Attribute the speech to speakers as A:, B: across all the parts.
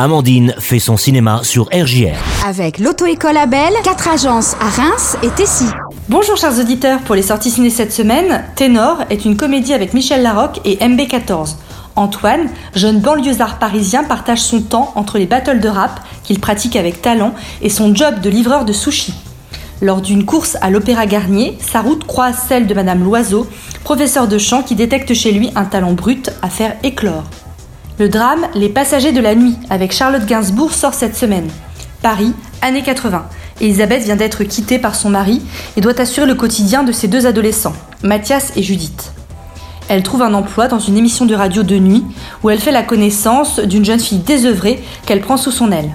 A: Amandine fait son cinéma sur RJR.
B: Avec l'auto-école Abel, quatre agences à Reims et Tessy.
C: Bonjour chers auditeurs, pour les sorties ciné cette semaine, Ténor est une comédie avec Michel Larocque et MB14. Antoine, jeune banlieusard parisien, partage son temps entre les battles de rap qu'il pratique avec talent et son job de livreur de sushi. Lors d'une course à l'Opéra Garnier, sa route croise celle de Madame Loiseau, professeur de chant qui détecte chez lui un talent brut à faire éclore. Le drame Les Passagers de la Nuit avec Charlotte Gainsbourg sort cette semaine. Paris, années 80. Elisabeth vient d'être quittée par son mari et doit assurer le quotidien de ses deux adolescents, Mathias et Judith. Elle trouve un emploi dans une émission de radio de nuit où elle fait la connaissance d'une jeune fille désœuvrée qu'elle prend sous son aile.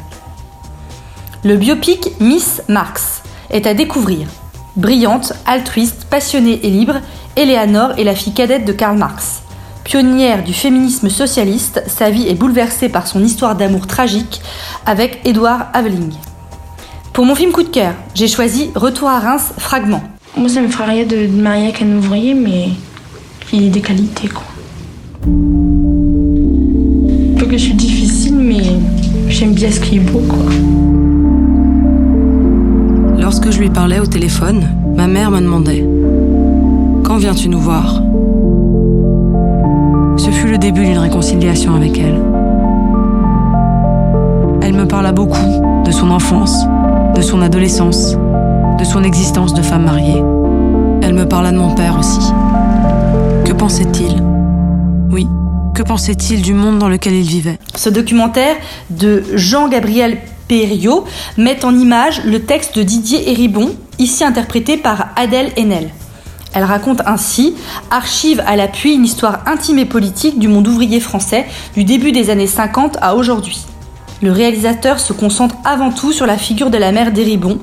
C: Le biopic Miss Marx est à découvrir. Brillante, altruiste, passionnée et libre, Eleanor est la fille cadette de Karl Marx. Pionnière du féminisme socialiste, sa vie est bouleversée par son histoire d'amour tragique avec Édouard Aveling. Pour mon film coup de cœur, j'ai choisi Retour à Reims, fragment.
D: Moi, ça me ferait rien de marier avec un ouvrier, mais il a des qualités, quoi. Peu que je suis difficile, mais j'aime bien ce qui est beau, quoi.
E: Lorsque je lui parlais au téléphone, ma mère me demandait Quand viens-tu nous voir? Ce fut le début d'une réconciliation avec elle. Elle me parla beaucoup de son enfance, de son adolescence, de son existence de femme mariée. Elle me parla de mon père aussi. Que pensait-il? Oui, que pensait-il du monde dans lequel il vivait?
C: Ce documentaire de Jean-Gabriel Perriot met en image le texte de Didier Héribon, ici interprété par Adèle Haenel. Elle raconte ainsi, archive à l'appui, une histoire intime et politique du monde ouvrier français du début des années 50 à aujourd'hui. Le réalisateur se concentre avant tout sur la figure de la mère d'Héribon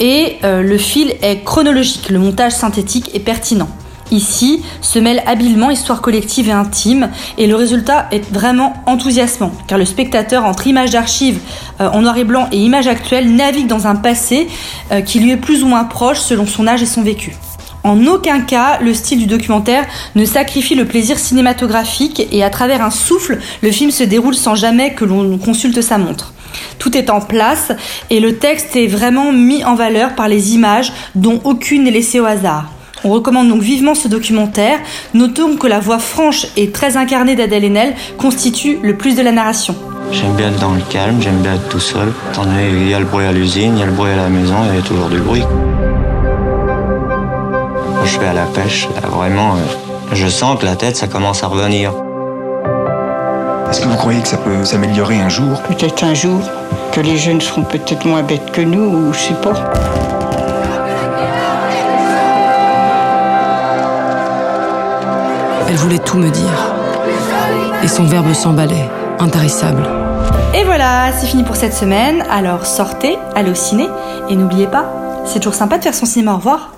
C: et euh, le fil est chronologique, le montage synthétique est pertinent. Ici se mêle habilement histoire collective et intime et le résultat est vraiment enthousiasmant car le spectateur entre images d'archives euh, en noir et blanc et images actuelles navigue dans un passé euh, qui lui est plus ou moins proche selon son âge et son vécu. En aucun cas, le style du documentaire ne sacrifie le plaisir cinématographique et à travers un souffle, le film se déroule sans jamais que l'on consulte sa montre. Tout est en place et le texte est vraiment mis en valeur par les images dont aucune n'est laissée au hasard. On recommande donc vivement ce documentaire. Notons que la voix franche et très incarnée d'Adèle Haenel constitue le plus de la narration.
F: J'aime bien être dans le calme, j'aime bien être tout seul. Qu'il y a le bruit à l'usine, il y a le bruit à la maison, il y a toujours du bruit. Je vais à la pêche, là, vraiment, euh, je sens que la tête, ça commence à revenir.
G: Est-ce que vous croyez que ça peut s'améliorer un jour?
H: Peut-être un jour que les jeunes seront peut-être moins bêtes que nous, ou je sais pas.
E: Elle voulait tout me dire. Et son verbe s'emballait, intarissable.
C: Et voilà, c'est fini pour cette semaine. Alors sortez, allez au ciné et n'oubliez pas, c'est toujours sympa de faire son cinéma. Au revoir.